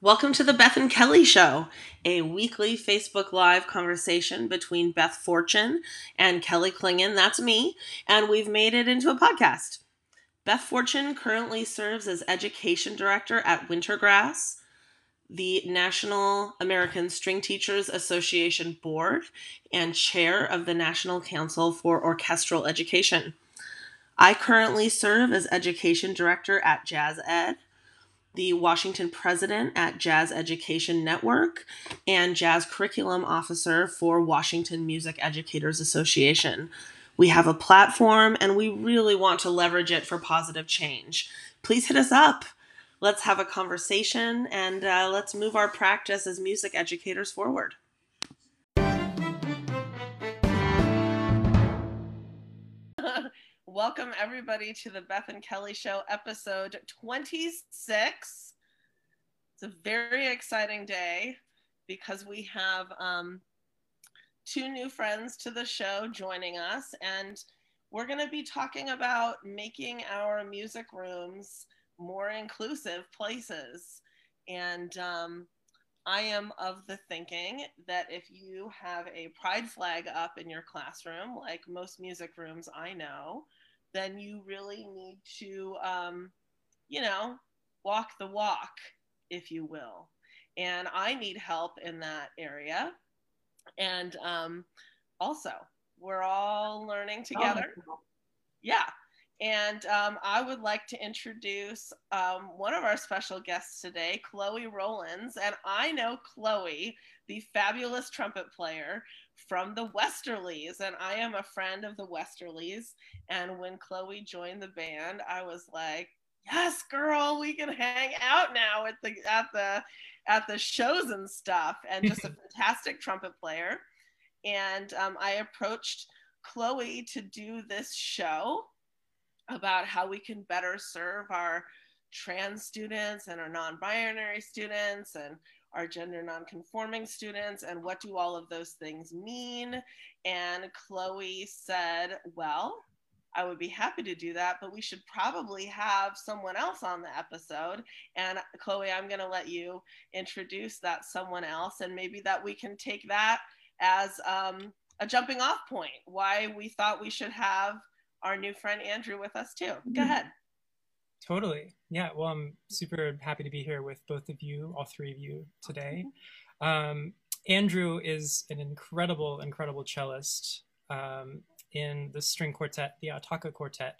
Welcome to the Beth and Kelly Show, a weekly Facebook Live conversation between Beth Fortune and Kelly Clingan. That's me. And we've made it into a podcast. Beth Fortune currently serves as Education Director at Wintergrass, the National American String Teachers Association Board, and Chair of the National Council for Orchestral Education. I currently serve as Education Director at Jazz Ed the Washington president at Jazz Education Network, and jazz curriculum officer for Washington Music Educators Association. We have a platform and we really want to leverage it for positive change. Please hit us up. Let's have a conversation and uh, let's move our practice as music educators forward. Welcome, everybody, to the Beth and Kelly Show, episode 26. It's a very exciting day because we have um, two new friends to the show joining us, and we're going to be talking about making our music rooms more inclusive places. And um, I am of the thinking that if you have a pride flag up in your classroom, like most music rooms I know, then you really need to, um, you know, walk the walk, if you will. And I need help in that area. And um, also, we're all learning together. Oh. Yeah. And um, I would like to introduce um, one of our special guests today, Chloe Rowlands. And I know Chloe, the fabulous trumpet player from the Westerlies. And I am a friend of the Westerlies. And when Chloe joined the band, I was like, yes, girl, we can hang out now at the at the at the shows and stuff. And just a fantastic trumpet player. And um, I approached Chloe to do this show about how we can better serve our trans students and our non-binary students and our gender non-conforming students and what do all of those things mean and chloe said well i would be happy to do that but we should probably have someone else on the episode and chloe i'm going to let you introduce that someone else and maybe that we can take that as um, a jumping off point why we thought we should have our new friend Andrew with us too. Go mm-hmm. ahead. Totally. Yeah. Well, I'm super happy to be here with both of you, all three of you today. Um, Andrew is an incredible, incredible cellist um, in the string quartet, the Attacca Quartet.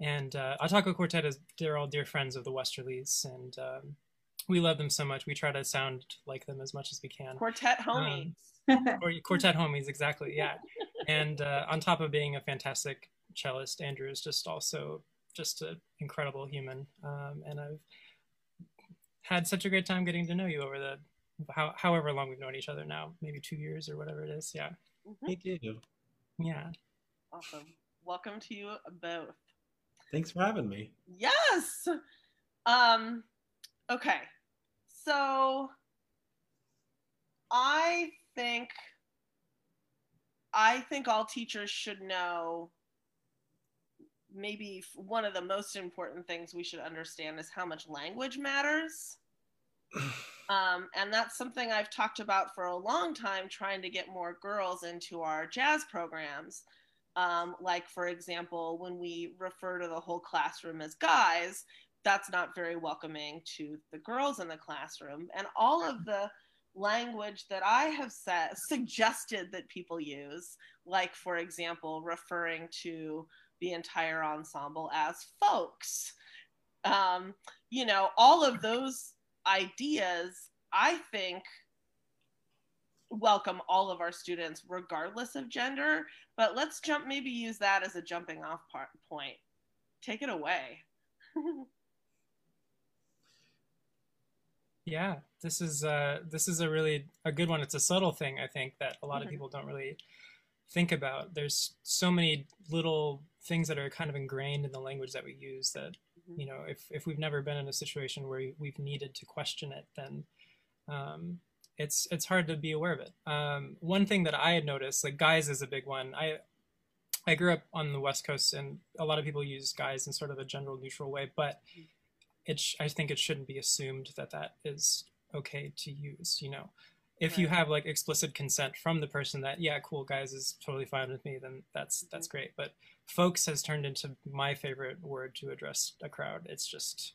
And uh, Attacca Quartet is, they're all dear friends of the Westerlies. And um, we love them so much. We try to sound like them as much as we can. Quartet homies. Um, or quartet homies, exactly. Yeah. And uh, on top of being a fantastic cellist Andrew is just also just an incredible human, um, and I've had such a great time getting to know you over the how, however long we've known each other now, maybe two years or whatever it is. Yeah. Mm-hmm. Me too. Yeah. Awesome. Welcome to you both. Thanks for having me. Yes. Um. Okay. So I think I think all teachers should know maybe one of the most important things we should understand is how much language matters. Um, and that's something I've talked about for a long time, trying to get more girls into our jazz programs. Um, like, for example, when we refer to the whole classroom as guys, that's not very welcoming to the girls in the classroom. And all of the language that I have said, suggested that people use, like, for example, referring to the entire ensemble as folks. Um, you know, all of those ideas, I think, welcome all of our students regardless of gender. But let's jump, maybe use that as a jumping off part, point. Take it away. yeah, this is uh, this is a really a good one. It's a subtle thing I think that a lot mm-hmm. of people don't really think about. There's so many little things that are kind of ingrained in the language that we use that mm-hmm. you know if, if we've never been in a situation where we've needed to question it then um, it's it's hard to be aware of it um, one thing that i had noticed like guys is a big one i i grew up on the west coast and a lot of people use guys in sort of a general neutral way but mm-hmm. it sh- i think it shouldn't be assumed that that is okay to use you know if you have like explicit consent from the person that yeah cool guys is totally fine with me then that's that's Mm-hmm. great. But folks has turned into my favorite word to address a crowd. It's just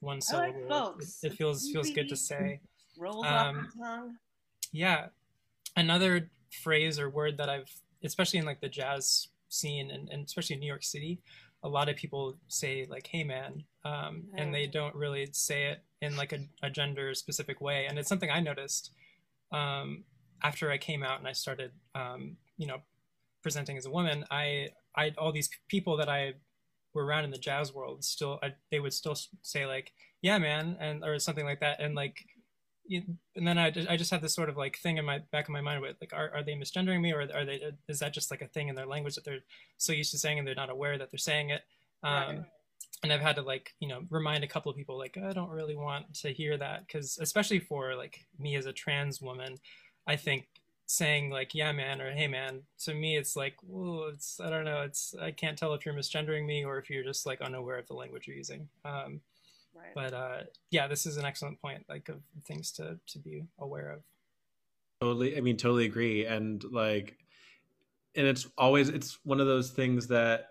one like syllable. Folks. it, it feels feels good to say. Rolls off Um, the tongue. yeah. Another phrase or word that i've especially in like the jazz scene and, and especially in new york city a lot of people say like hey man um, and they don't really say it in like a, a gender specific way. And it's something i noticed um, after i came out and i started um, you know presenting as a woman i i all these people that i were around in the jazz world still I, they would still say like yeah man and or something like that and like you, and then I, I just had this sort of like thing in my back of my mind with like are, are they misgendering me or are they is that just like a thing in their language that they're so used to saying and they're not aware that they're saying it um, Right. And I've had to like you know remind a couple of people like I don't really want to hear that because especially for like me as a trans woman I think saying like yeah man or hey man to me it's like well it's I don't know it's I can't tell if you're misgendering me or if you're just like unaware of the language you're using um, Right. but uh, yeah, this is an excellent point, like of things to to be aware of. Totally. I mean, totally agree. And like, and it's always it's one of those things that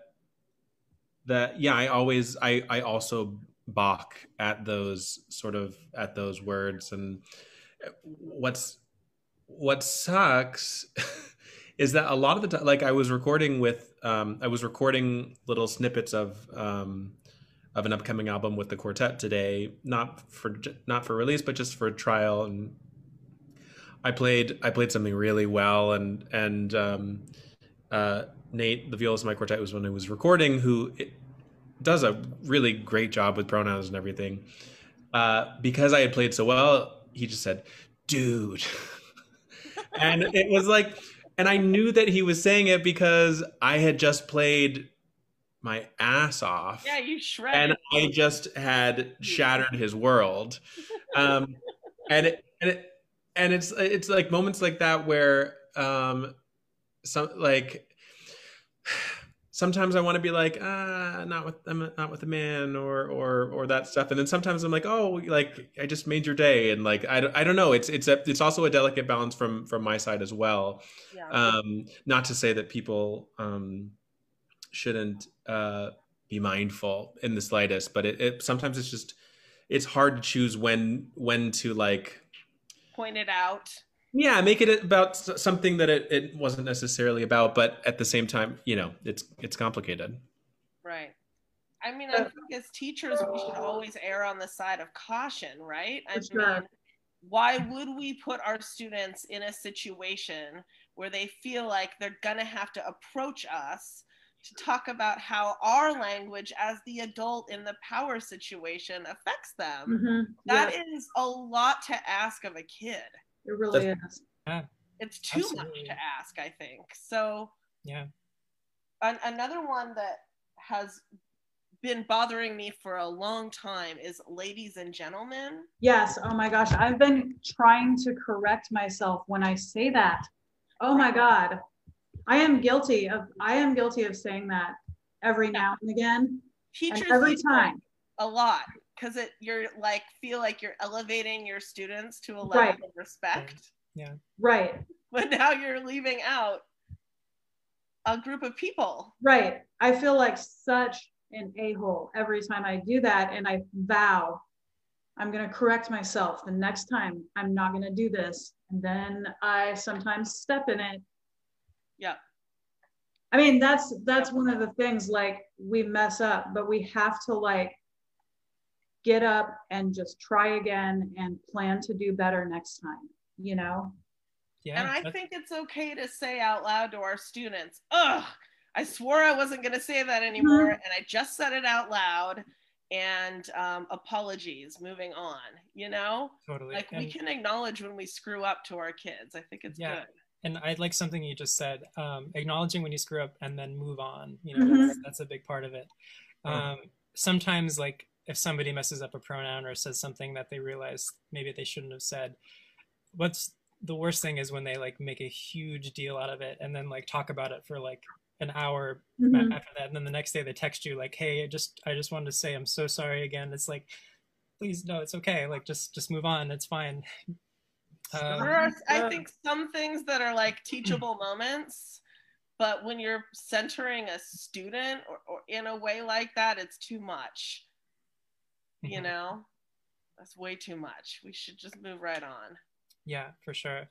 that yeah, I always I I also balk at those sort of at those words. And what's what sucks is that a lot of the time like i was recording with um i was recording little snippets of um of an upcoming album with the quartet today not for not for release but just for trial. And i played i played something really well. And and um uh nate the violist of my quartet was when i was recording who it, does a really great job with pronouns and everything. Uh because i had played so well he just said dude. And it was like and i knew that he was saying it because i had just played my ass off. Yeah, you shredded. and i just had shattered his world. Um and it, and it and it's it's like moments like that where um some like sometimes I want to be like, ah, not with I'm not with a man or or or that stuff, and then sometimes I'm like, oh, like I just made your day, and like I, don't- I don't know, it's it's a it's also a delicate balance from from my side as well. yeah. Um, not to say that people um shouldn't uh be mindful in the slightest, but it, it sometimes it's just it's hard to choose when when to like Point it out. Yeah make it about something that it, it wasn't necessarily about but at the same time you know it's it's complicated Right. I mean, I think as teachers, we should always err on the side of caution, right? I sure. mean, why would we put our students in a situation where they feel like they're going to have to approach us to talk about how our language as the adult in the power situation affects them? Mhm. Yeah, That is a lot to ask of a kid. It really is. Yeah. It's too Absolutely. much to ask, I think. So, Yeah. An- another one that has been bothering me for a long time is ladies and gentlemen. Yes. Oh my gosh. I've been trying to correct myself when I say that. Oh my God. I am guilty of I am guilty of saying that every now and again. Teachers And every time. a lot because it you're like feel like you're elevating your students to a level Right. of respect, Yeah. Right. but now you're leaving out a group of people. Right. I feel like such an a-hole every time I do that. And I vow I'm going to correct myself the next time. I'm not going to do this. And then I sometimes step in it. Yeah. I mean, that's that's one of the things like we mess up, but we have to like get up and just try again and plan to do better next time, you know? Yeah. and I think it's okay to say out loud to our students, ugh, I swore I wasn't going to say that anymore. Mm-hmm. And I just said it out loud. And um, apologies, moving on, you know? totally. Like we can acknowledge when we screw up to our kids. I think it's Yeah. good. and I like something you just said, um, acknowledging when you screw up and then move on. You know, Mhm. that's, that's a big part of it. Mhm. Um, sometimes, like if somebody messes up a pronoun or says something that they realize maybe they shouldn't have said, what's the worst thing is when they like make a huge deal out of it and then like talk about it for like an hour Mhm. after that. And then the next day they text you like hey i just i just wanted to say i'm so sorry again. It's like please no it's okay. Like just just move on. It's fine. Um, there are i think some things that are like teachable moments but when you're centering a student or, or in a way like that it's too much. mm-hmm. You know that's way too much we should just move right on yeah for sure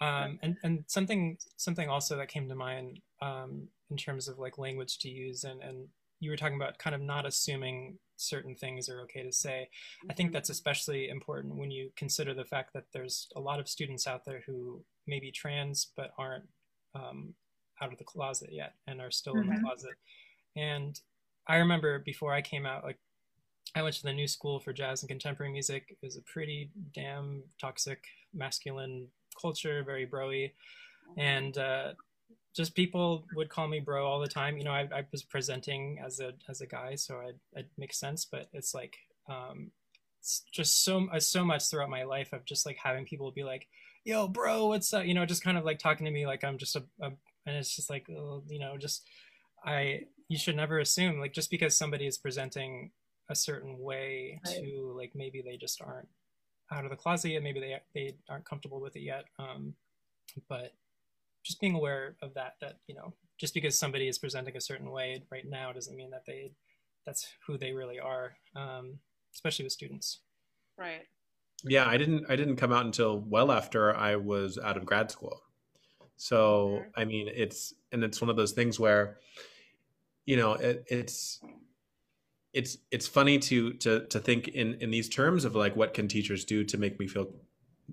um, and and something something also that came to mind um, in terms of like language to use and and you were talking about kind of not assuming certain things are okay to say. I think mm-hmm. that's especially important when you consider the fact that there's a lot of students out there who may be trans but aren't um, out of the closet yet and are still mm-hmm. in the mm-hmm. closet. And I remember before I came out, like I went to the new school for jazz and contemporary music. It was a pretty damn toxic masculine culture, very broy. And uh, just people would call me bro all the time. You know, I, I was presenting as a as a guy, so makes sense. But it's like um, it's just so uh, so much throughout my life of just like having people be like, "Yo, bro, what's up?" You know, just kind of like talking to me like I'm just a, a and it's just like oh, you know, just I you should never assume like just because somebody is presenting a certain way right. to like maybe they just aren't out of the closet yet, maybe they they aren't comfortable with it yet. Um, but just being aware of that that you know just because somebody is presenting a certain way right now doesn't mean that they that's who they really are um, especially with students right yeah i didn't i didn't come out until well after i was out of grad school so mm-hmm. i mean it's and it's one of those things where you know it, it's it's it's funny to to to think in in these terms of like what can teachers do to make me feel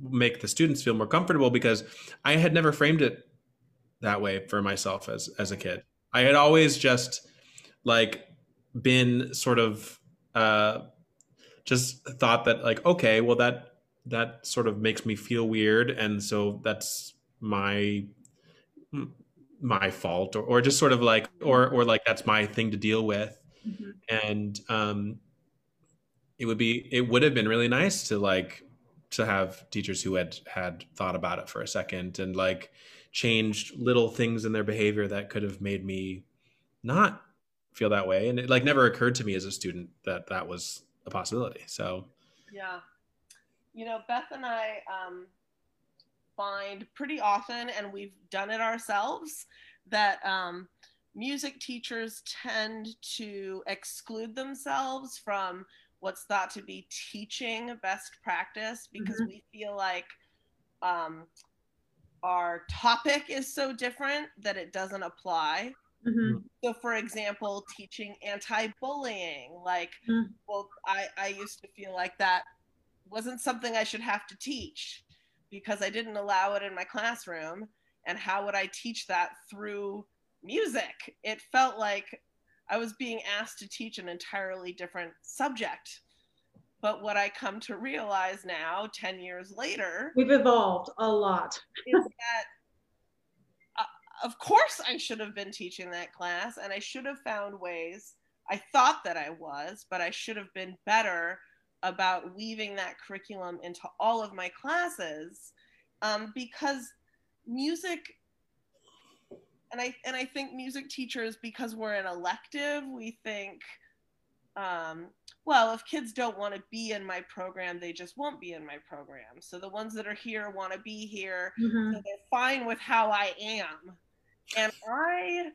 make the students feel more comfortable because i had never framed it that way for myself as as a kid. I had always just like been sort of uh just thought that like okay, well that that sort of makes me feel weird and so that's my my fault or, or just sort of like or or like that's my thing to deal with mm-hmm. and um it would be it would have been really nice to like to have teachers who had had thought about it for a second and like changed little things in their behavior that could have made me not feel that way. And it like never occurred to me as a student that that was a possibility. So yeah. You know beth and i um, find pretty often and we've done it ourselves that um, music teachers tend to exclude themselves from what's thought to be teaching best practice because mm-hmm. we feel like um, our topic is so different that it doesn't apply. Mm-hmm. So, for example, teaching anti-bullying, like, mm-hmm. well, I, I used to feel like that wasn't something I should have to teach because I didn't allow it in my classroom. And how would I teach that through music? It felt like I was being asked to teach an entirely different subject. But what I come to realize now, 10 years later, we've evolved a lot. is that, uh, of course, I should have been teaching that class and I should have found ways. I thought that I was, but I should have been better about weaving that curriculum into all of my classes um, because music and I and I think music teachers because we're an elective we think um, well, if kids don't want to be in my program, they just won't be in my program. So the ones that are here want to be here. Mm-hmm. So they're fine with how I am. And I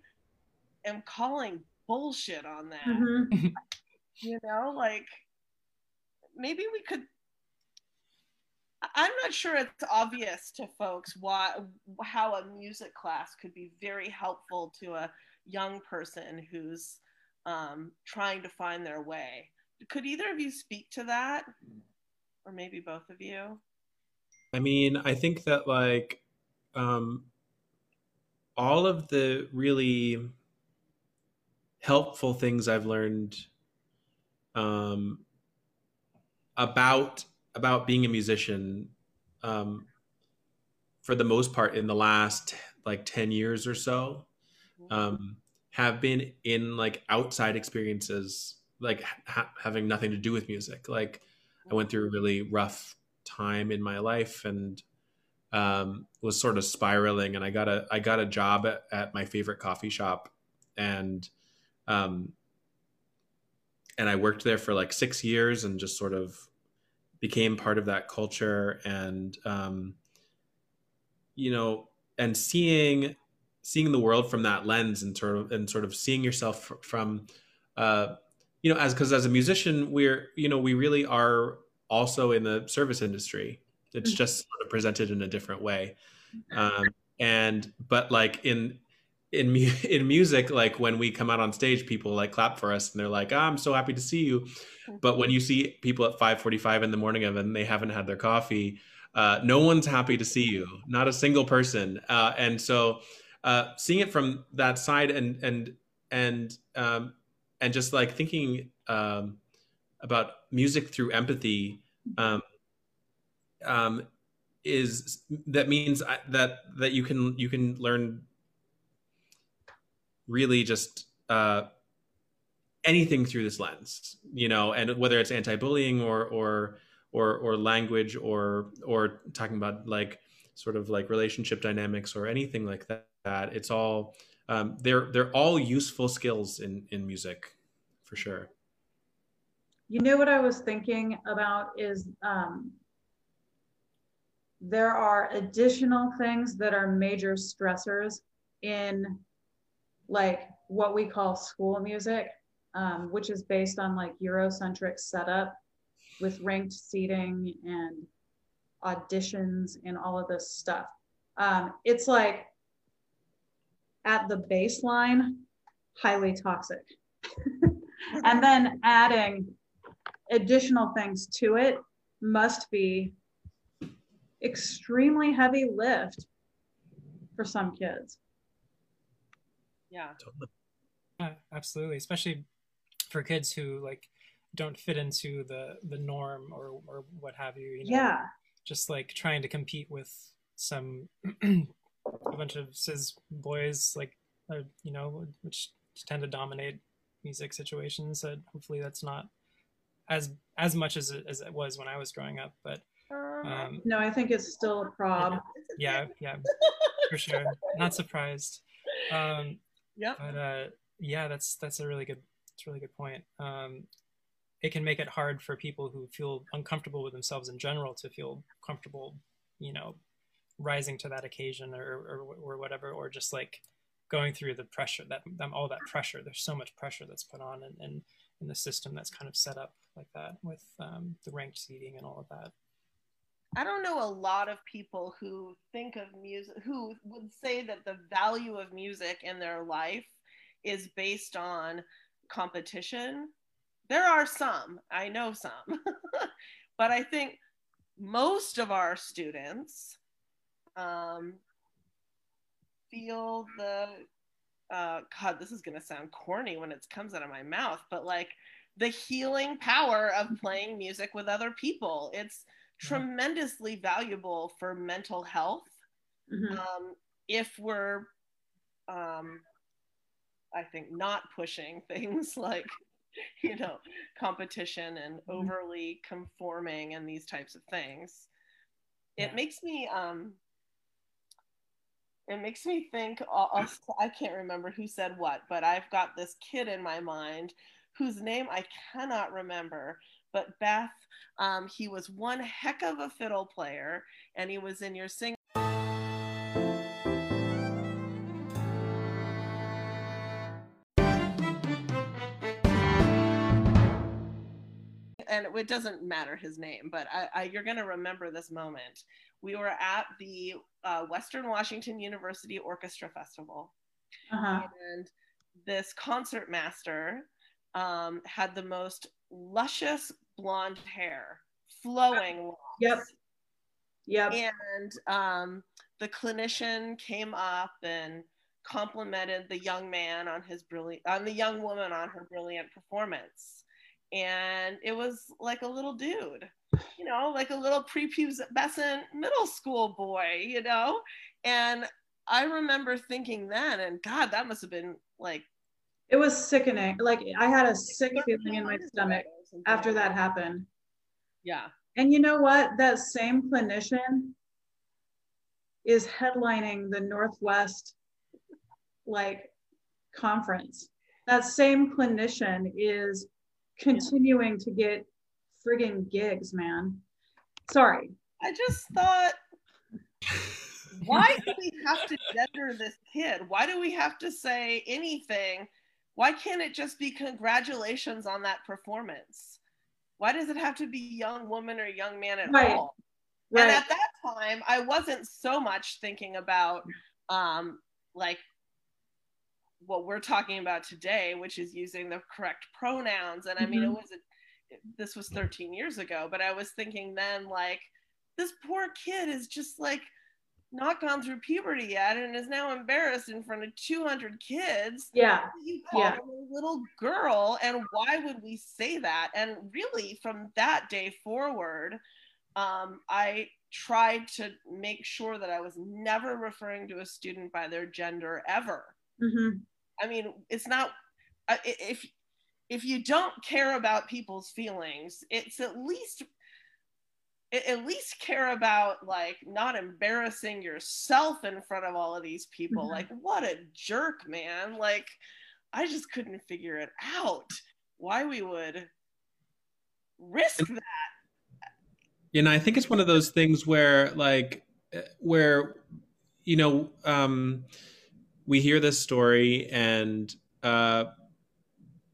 am calling bullshit on that. Mm-hmm. you know, like maybe we could I'm not sure it's obvious to folks why how a music class could be very helpful to a young person who's um, trying to find their way. Could either of you speak to that? Or maybe both of you? I mean, I think that like um, all of the really helpful things I've learned um, about about being a musician um, for the most part in the last like 10 years or so um, have been in like outside experiences like ha- having nothing to do with music. Like i went through a really rough time in my life and um, was sort of spiraling and i got a i got a job at, at my favorite coffee shop and um and i worked there for like six years and just sort of became part of that culture and um, you know and seeing seeing the world from that lens and sort of and sort of seeing yourself from uh, you know as because as a musician we're you know we really are also in the service industry. It's mm-hmm. just sort of presented in a different way. Um, and but like in in mu- in music like when we come out on stage people like clap for us and they're like oh, i'm so happy to see you. Mm-hmm. but when you see people at 5.45 in the morning and they haven't had their coffee uh, no one's happy to see you not a single person. Uh, and so uh, seeing it from that side and and and um, and just like thinking um, about music through empathy um, um, is that means that that you can you can learn really just uh, anything through this lens, you know, and whether it's anti-bullying or or or or language or or talking about like sort of like relationship dynamics or anything like that, it's all um, they're they're all useful skills in in music for sure. You know what I was thinking about is um, there are additional things that are major stressors in like what we call school music, um, which is based on like Eurocentric setup with ranked seating and auditions and all of this stuff. Um, it's like at the baseline, highly toxic. and then adding additional things to it must be extremely heavy lift for some kids. Yeah. Totally. Yeah, absolutely. Especially for kids who like don't fit into the the norm or or what have you. you know? Yeah. Just like trying to compete with some a bunch of cis boys, like uh, you know, which tend to dominate music situations. That hopefully that's not as as much as it, as it was when I was growing up, but. Um, no, I think it's still a prob. Yeah, yeah, for sure. Not surprised. Um, yeah. But uh, yeah, that's that's a really good it's really good point. Um, it can make it hard for people who feel uncomfortable with themselves in general to feel comfortable, you know, rising to that occasion or or, or whatever, or just like going through the pressure that all that pressure. There's so much pressure that's put on in, in, in the system that's kind of set up like that with um, the ranked seating and all of that. I don't know a lot of people who think of music, who would say that the value of music in their life is based on competition. There are some, I know some, but I think most of our students um, feel the, uh, God, this is going to sound corny when it comes out of my mouth, but like the healing power of playing music with other people. It's, tremendously valuable for mental health mm-hmm. um, if we're um, i think not pushing things like you know competition and mm-hmm. overly conforming and these types of things it yeah. makes me um it makes me think I'll, i can't remember who said what but i've got this kid in my mind whose name i cannot remember but Beth, um, he was one heck of a fiddle player, and he was in your sing. and it doesn't matter his name, but I, I, you're going to remember this moment. We were at the uh, Western Washington University Orchestra Festival, uh-huh. and this concert master um, had the most luscious blonde hair, flowing locks. Yep. Yep. And um, the clinician came up and complimented the young man on his brilliant, on the young woman on her brilliant performance. And it was like a little dude, you know, like a little prepubescent middle school boy, you know? And I remember thinking then, and God, that must have been like. It was sickening. Like I had a sick feeling in my stomach after that happened. Yeah. And you know what? That same clinician is headlining the Northwest like conference. That same clinician is continuing to get friggin' gigs, man. Sorry. I just thought, why do we have to gender this kid? Why do we have to say anything? Why can't it just be congratulations on that performance? Why does it have to be young woman or young man at Right. all? Right. And at that time, I wasn't so much thinking about um, like what we're talking about today, which is using the correct pronouns. And I mean, it Mhm. was a, this was 13 years ago, but I was thinking then like this poor kid is just like not gone through puberty yet and is now embarrassed in front of 200 kids yeah. you call Yeah. a little girl and why would we say that and really from that day forward um, i tried to make sure that i was never referring to a student by their gender ever hmm i mean it's not i- if if you don't care about people's feelings it's at least at least care about like not embarrassing yourself in front of all of these people Mhm. like what a jerk man like i just couldn't figure it out why we would risk that you know i think it's one of those things where like uh, where you know um we hear this story and uh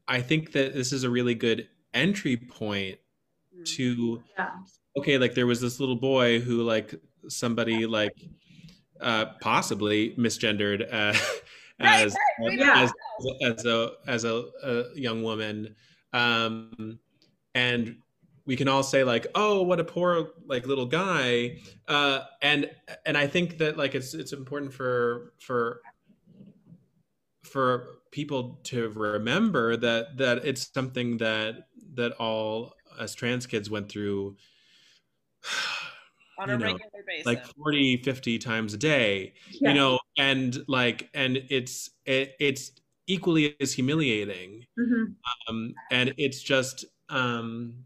i think that this is a really good entry point to Yeah. Okay like there was this little boy who like somebody like uh possibly misgendered uh Right, as right, don't as, as a as a, a young woman. Um and we can all say like oh what a poor like little guy. Uh and and i think that like it's it's important for for for people to remember that that it's something that that all as trans kids went through on a know, regular basis like 40 50 times a day Yeah. you know and like and it's it, it's equally as humiliating Mhm. um and it's just um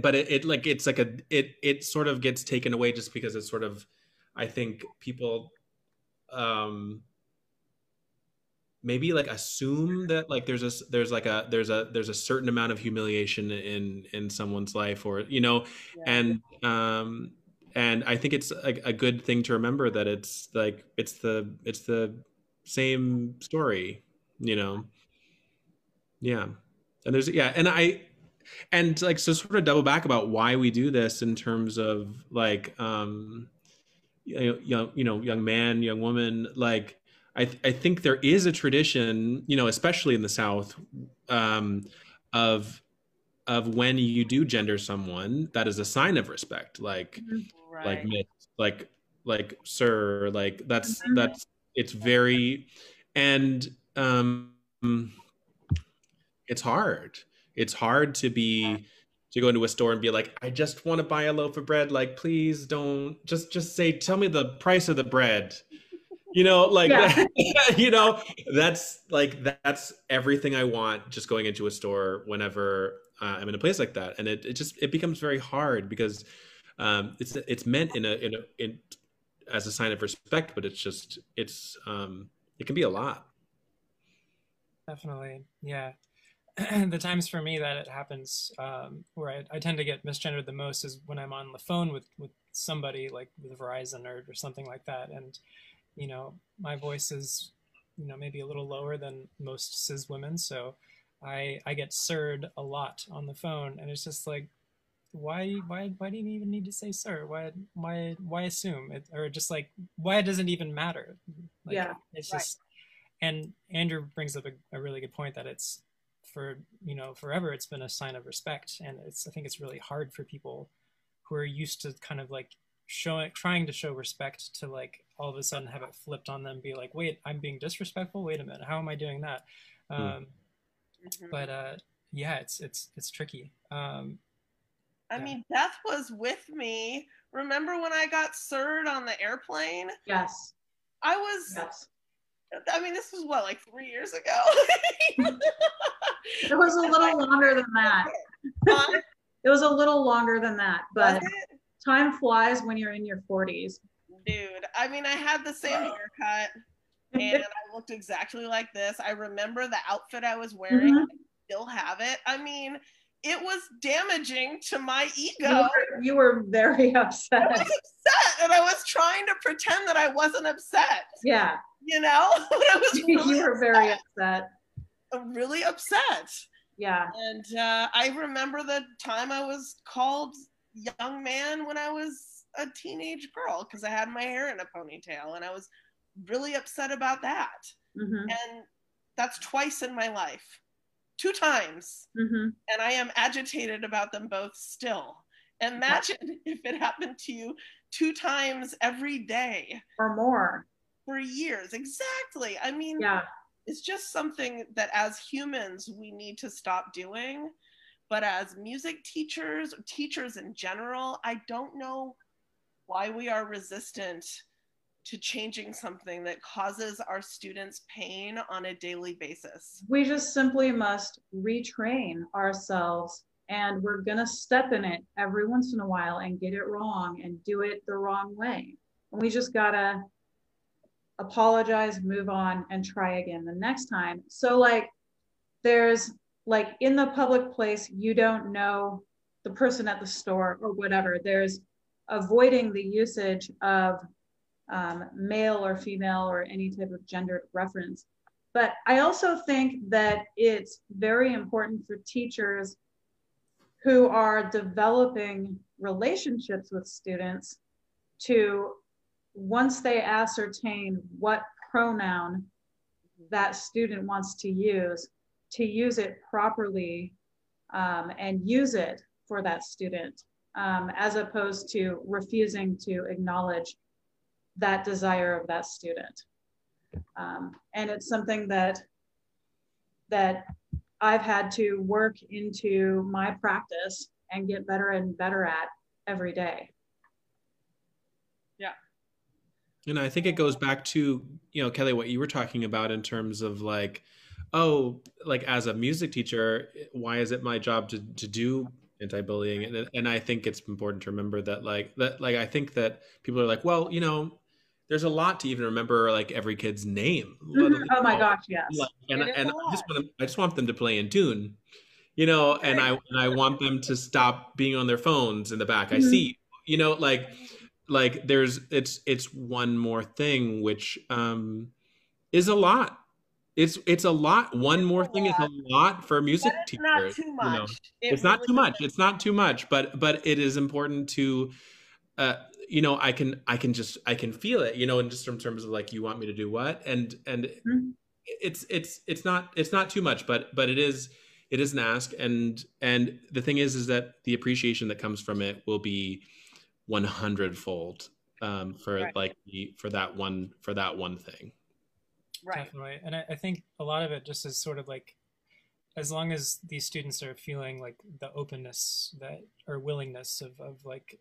but it, it like it's like a it it sort of gets taken away just because it's sort of i think people um maybe like assume that like there's a there's like a there's a there's a certain amount of humiliation in in someone's life or you know Yeah. and um and i think it's a, a good thing to remember that it's like it's the it's the same story you know yeah and there's yeah and i and like so sort of double back about why we do this in terms of like um you know young you know young man young woman like i th- i think there is a tradition you know especially in the south um of of when you do gender someone that is a sign of respect like right. like miss like like sir like that's Mhm. that's it's very and um it's hard it's hard to be to go into a store and be like i just want to buy a loaf of bread like please don't just just say tell me the price of the bread you know like Yeah. you know that's like that's everything i want just going into a store whenever uh, i'm in a place like that and it, it just it becomes very hard because um it's it's meant in a in a in as a sign of respect but it's just it's um it can be a lot Definitely, yeah. the times for me that it happens um, where I, I tend to get misgendered the most is when I'm on the phone with, with somebody like with Verizon or, or something like that. And, you know, my voice is, you know, maybe a little lower than most cis women. So I, I get sirred a lot on the phone. And it's just like, why, why, why do you even need to say sir? Why, why, why assume it? Or just like, why it doesn't even matter? Like, Yeah. It's Right. just, and Andrew brings up a, a really good point that it's for you know forever it's been a sign of respect and it's I think it's really hard for people who are used to kind of like showing trying to show respect to like all of a sudden have it flipped on them be like wait I'm being disrespectful wait a minute how am I doing that Hmm. um, Mhm. but uh yeah it's it's it's tricky um I Yeah. mean, Beth was with me. Remember when I got sirred on the airplane? Yes. I was, Yes. I mean, this was what, like three years ago? It was a little longer than that. Huh? It was a little longer than that, Was but it? Time flies when you're in your 40s. Dude, I mean, I had the same haircut and I looked exactly like this. I remember the outfit I was wearing. Mhm. I still have it. I mean, it was damaging to my ego. You were, you were very upset. I was upset and I was trying to pretend that I wasn't upset. Yeah. You know? I was really you were upset. very upset. really upset. Yeah. And uh, I remember the time I was called young man when I was a teenage girl because I had my hair in a ponytail and I was really upset about that. hmm And that's twice in my life, two times. hmm And I am agitated about them both still. Imagine if it happened to you two times every day Or more. for years. Exactly. I mean, Yeah. it's just something that as humans we need to stop doing. But as music teachers, teachers in general, I don't know why we are resistant to changing something that causes our students pain on a daily basis. We just simply must retrain ourselves and we're going to step in it every once in a while and get it wrong and do it the wrong way. And we just got to apologize, move on, and try again the next time. So, like, there's like in the public place, you don't know the person at the store or whatever. There's avoiding the usage of um, male or female or any type of gendered reference. But I also think that it's very important for teachers who are developing relationships with students to, once they ascertain what pronoun that student wants to use, to use it properly um, and use it for that student, um, as opposed to refusing to acknowledge that desire of that student. Um, and it's something that that I've had to work into my practice and get better and better at every day. Yeah. And I think it goes back to, you know, Kelly, what you were talking about in terms of like, oh, like as a music teacher, why is it my job to, to do anti-bullying? And, and I think it's important to remember that like, that, like, I think that people are like, well, you know, there's a lot to even remember like every kid's name. Mhm. Oh my gosh, yes. Like, and and I just want them, I just want them to play in tune, you know, and I and I want them to stop being on their phones in the back. I Mhm. see, you know, like like there's it's it's one more thing which um is a lot. It's it's a lot. One more thing is a lot. for music But it's teachers. not too you much. know. It It's not too much. It's not too much, but but it is important to uh you know i can i can just i can feel it you know and just in terms of like you want me to do what and and Mhm. it's it's it's not it's not too much but but it is it is an ask and and the thing is is that the appreciation that comes from it will be 100 fold um for Right. like the for that one for that one thing Right. Definitely. And I, I think a lot of it just is sort of like as long as these students are feeling like the openness that or willingness of, of like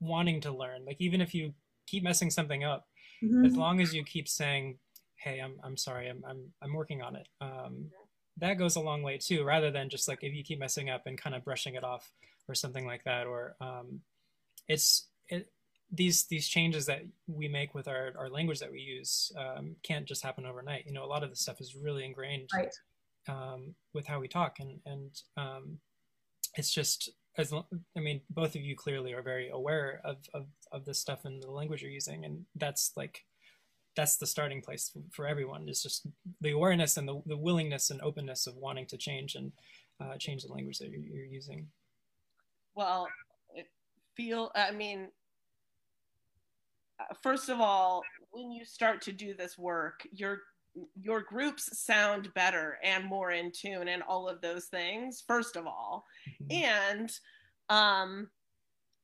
wanting to learn, like even if you keep messing something up, Mhm. as long as you keep saying, Hey, I'm I'm sorry, I'm I'm I'm working on it. Um that goes a long way too, rather than just like if you keep messing up and kind of brushing it off or something like that. Or um it's it these these changes that we make with our, our language that we use um, can't just happen overnight. You know, a lot of this stuff is really ingrained Right. um, with how we talk, and and um, it's just as I mean, both of you clearly are very aware of, of of this stuff and the language you're using, and that's like that's the starting place for, for everyone. Is just the awareness and the, the willingness and openness of wanting to change and uh, change the language that you're, you're using. Well, it feel. I mean, first of all, when you start to do this work, your your groups sound better and more in tune, and all of those things. First of all, and um,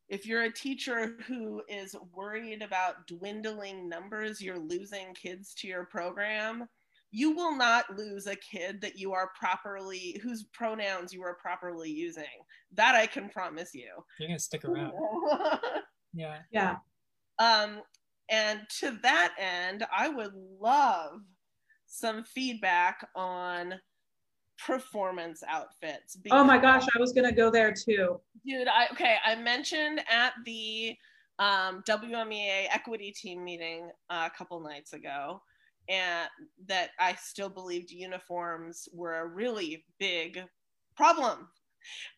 if you're a teacher who is worried about dwindling numbers, you're losing kids to your program. You will not lose a kid that you are properly, whose pronouns you are properly using. That I can promise you. You're gonna stick around. Yeah. Yeah. Um, and to that end, I would love some feedback on performance outfits. Oh my gosh, I was gonna go there too. dude i okay i mentioned at the um, wmea equity team meeting uh, a couple nights ago and that i still believed uniforms were a really big problem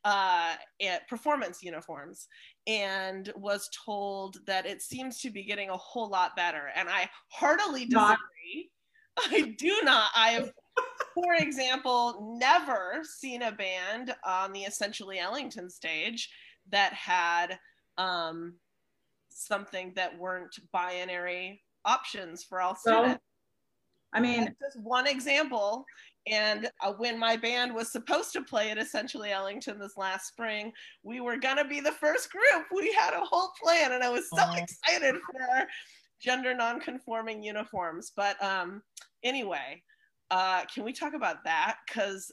uh, at performance uniforms and was told that it seems to be getting a whole lot better. And I heartily disagree. Not. I do not. I have, for example, never seen a band on the Essentially Ellington stage that had um, something that weren't binary options for all students. So, I mean, just one example. And uh, when my band was supposed to play at Essentially Ellington this last spring, we were going to be the first group. We had a whole plan, and I was so excited for our gender nonconforming uniforms. But um, anyway, uh, can we talk about that? Because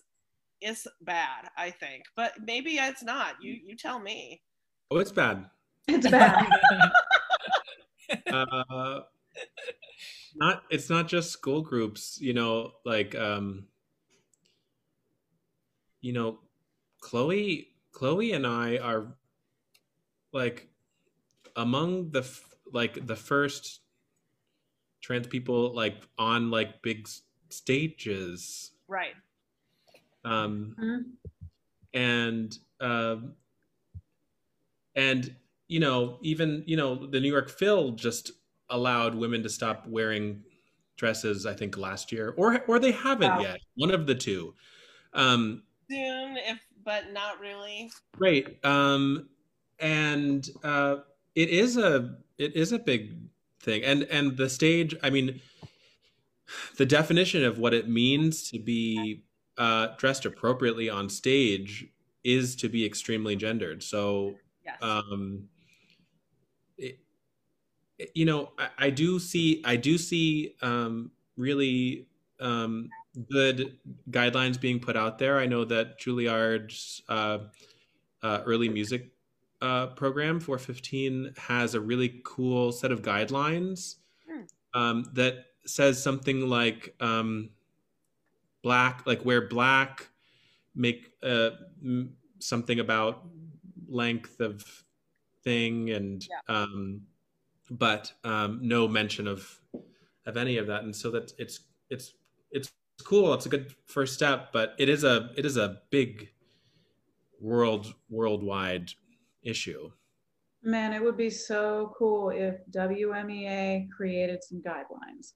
it's bad, I think. But maybe it's not. You you tell me. Oh, it's bad. It's bad. uh, not it's not just school groups you know like um you know chloe chloe and i are like among the like the first trans people like on like big stages right um mm-hmm. and um and you know even you know the new york phil just allowed women to stop wearing dresses i think last year or or they haven't wow. yet one of the two um soon if but not really right um and uh it is a it is a big thing and and the stage i mean the definition of what it means to be uh dressed appropriately on stage is to be extremely gendered so yes. um you know, I, I, do see, I do see um, really um, good guidelines being put out there. I know that Juilliard's uh, uh, early music uh, program 415 has a really cool set of guidelines hmm. um, that says something like um, black, like wear black, make uh, something about length of thing and yeah. But um, no mention of of any of that. And so that it's it's it's cool. It's a good first step, but it is a it is a big world worldwide issue. Man, it would be so cool if WMEA created some guidelines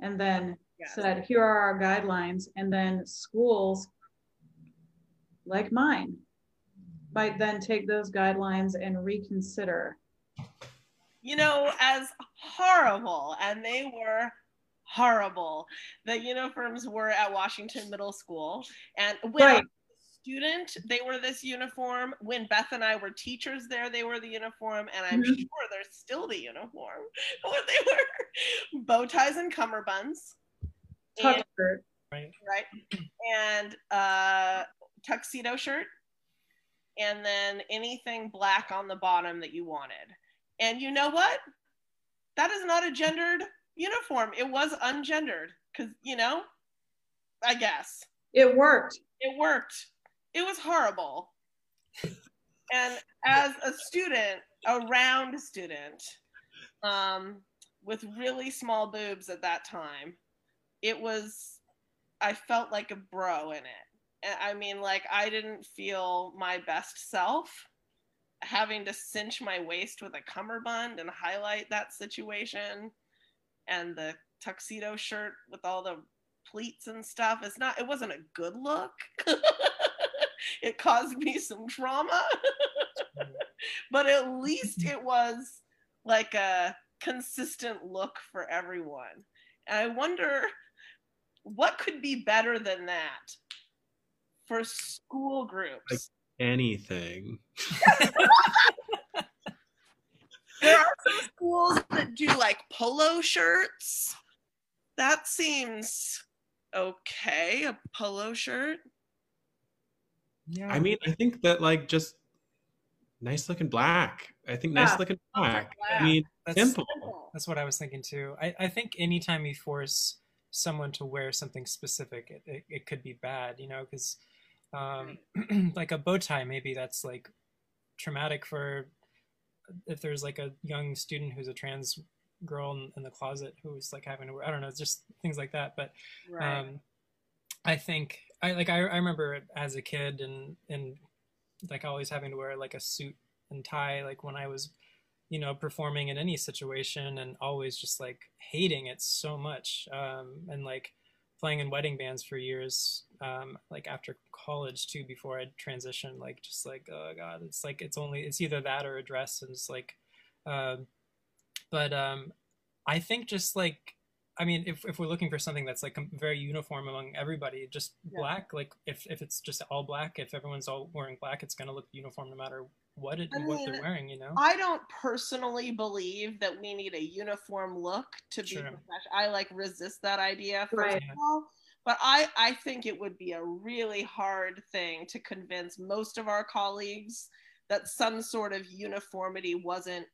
and then yes. said, here are our guidelines. And then schools like mine might then take those guidelines and reconsider you know, as horrible, and they were horrible. The uniforms were at Washington Middle School, and when right. I was a student, they were this uniform. When Beth and I were teachers there, they were the uniform, and I'm mm-hmm. sure they're still the uniform. When they were bow ties and cummerbunds, and, right, right, and uh, tuxedo shirt, and then anything black on the bottom that you wanted and you know what? That is not a gendered uniform. It was ungendered because, you know, I guess. It worked. It worked. It was horrible. and as a student, a round student, um, with really small boobs at that time, it was, I felt like a bro in it. I mean, like, I didn't feel my best self having to cinch my waist with a cummerbund and highlight that situation. And the tuxedo shirt with all the pleats and stuff. It's not it wasn't a good look. It caused me some trauma. But at least it was like a consistent look for everyone. And i wonder what could be better than that for school groups anything. there are some schools that do like polo shirts. That seems okay. A polo shirt. Yeah. I mean, I think that like just nice looking black. I think yeah. nice looking black. black. I mean, that's, simple. That's what I was thinking too. I, I think anytime you force someone to wear something specific, it, it, it could be bad, you know, because um, like a bow tie maybe that's like traumatic for if there's like a young student who's a trans girl in, in the closet who's like having to wear, i don't know just things like that but right. um, i think i like I, I remember as a kid and and like always having to wear like a suit and tie like when I was you know performing in any situation and always just like hating it so much um, and like playing in wedding bands for years um, like after college too before i transitioned like just like oh god it's like it's only it's either that or a dress and it's like uh, but um, i think just like I mean, if, if we're looking for something that's like very uniform among everybody, just yeah. black, like if, if it's just all black, if everyone's all wearing black, it's going to look uniform no matter what it, I mean, what they're wearing, you know? I don't personally believe that we need a uniform look to be professional. I like resist that idea first right. of all. But I, I think it would be a really hard thing to convince most of our colleagues that some sort of uniformity wasn't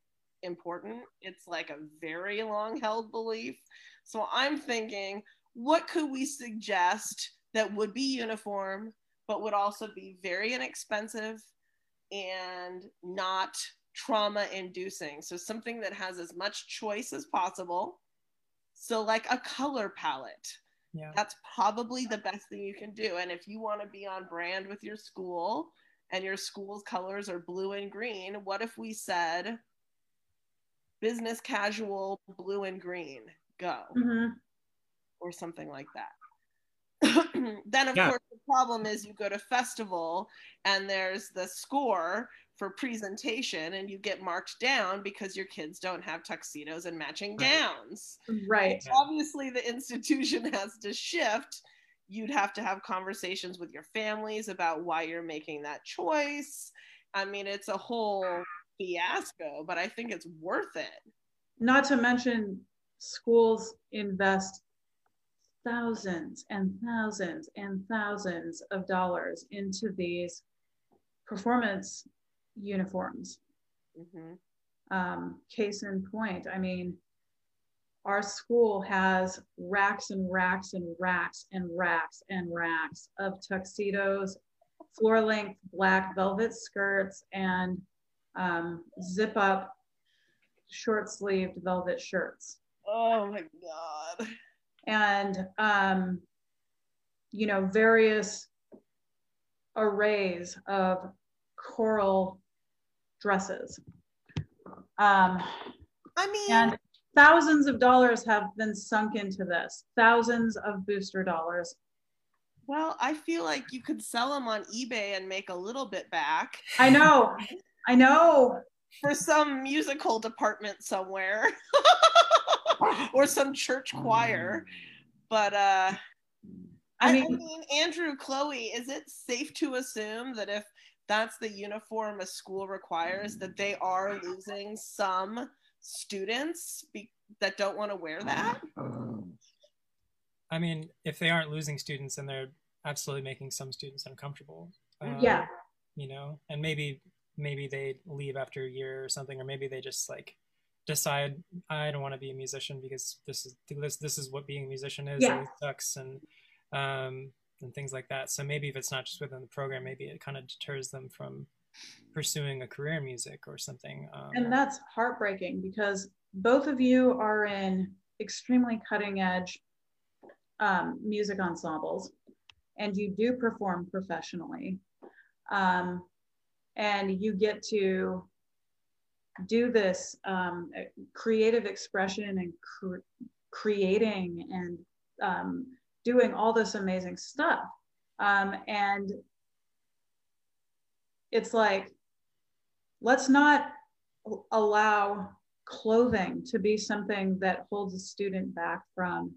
important. It's like a very long held belief. So I'm thinking, what could we suggest that would be uniform, but would also be very inexpensive and not trauma inducing? So something that has as much choice as possible. So, like a color palette. Yeah. That's probably the best thing you can do. And if you want to be on brand with your school and your school's colors are blue and green, what if we said business casual blue and green? go mm-hmm. or something like that then of yeah. course the problem is you go to festival and there's the score for presentation and you get marked down because your kids don't have tuxedos and matching gowns. Right. Obviously the institution has to shift. You'd have to have conversations with your families about why you're making that choice. I mean it's a whole fiasco but i think it's worth it. Not to mention schools invest thousands and thousands and thousands of dollars into these performance uniforms. Mm-hmm. Um, case in point, I mean, our school has racks and racks and racks and racks and racks of tuxedos, floor length black velvet skirts, and um, zip up short sleeved velvet shirts. Oh my God. And, um, you know, various arrays of coral dresses. Um, I mean, and thousands of dollars have been sunk into this, thousands of booster dollars. Well, I feel like you could sell them on eBay and make a little bit back. I know. I know. For some musical department somewhere. or some church choir. But uh, I mean, I mean, Andrew, Chloe, is it safe to assume that if that's the uniform a school requires, that they are losing some students be- that don't want to wear that? I mean, if they aren't losing students, then they're absolutely making some students uncomfortable. Um, yeah. You know, and maybe maybe they leave after a year or something, or maybe they just like decide I don't want to be a musician because this is this this is what being a musician is yeah. and it sucks and um and things like that. So maybe if it's not just within the program, maybe it kind of deters them from pursuing a career in music or something. Um, and that's heartbreaking because both of you are in extremely cutting edge um, music ensembles and you do perform professionally. Um, and you get to do this um, creative expression and cre- creating and um, doing all this amazing stuff. Um, and it's like, let's not allow clothing to be something that holds a student back from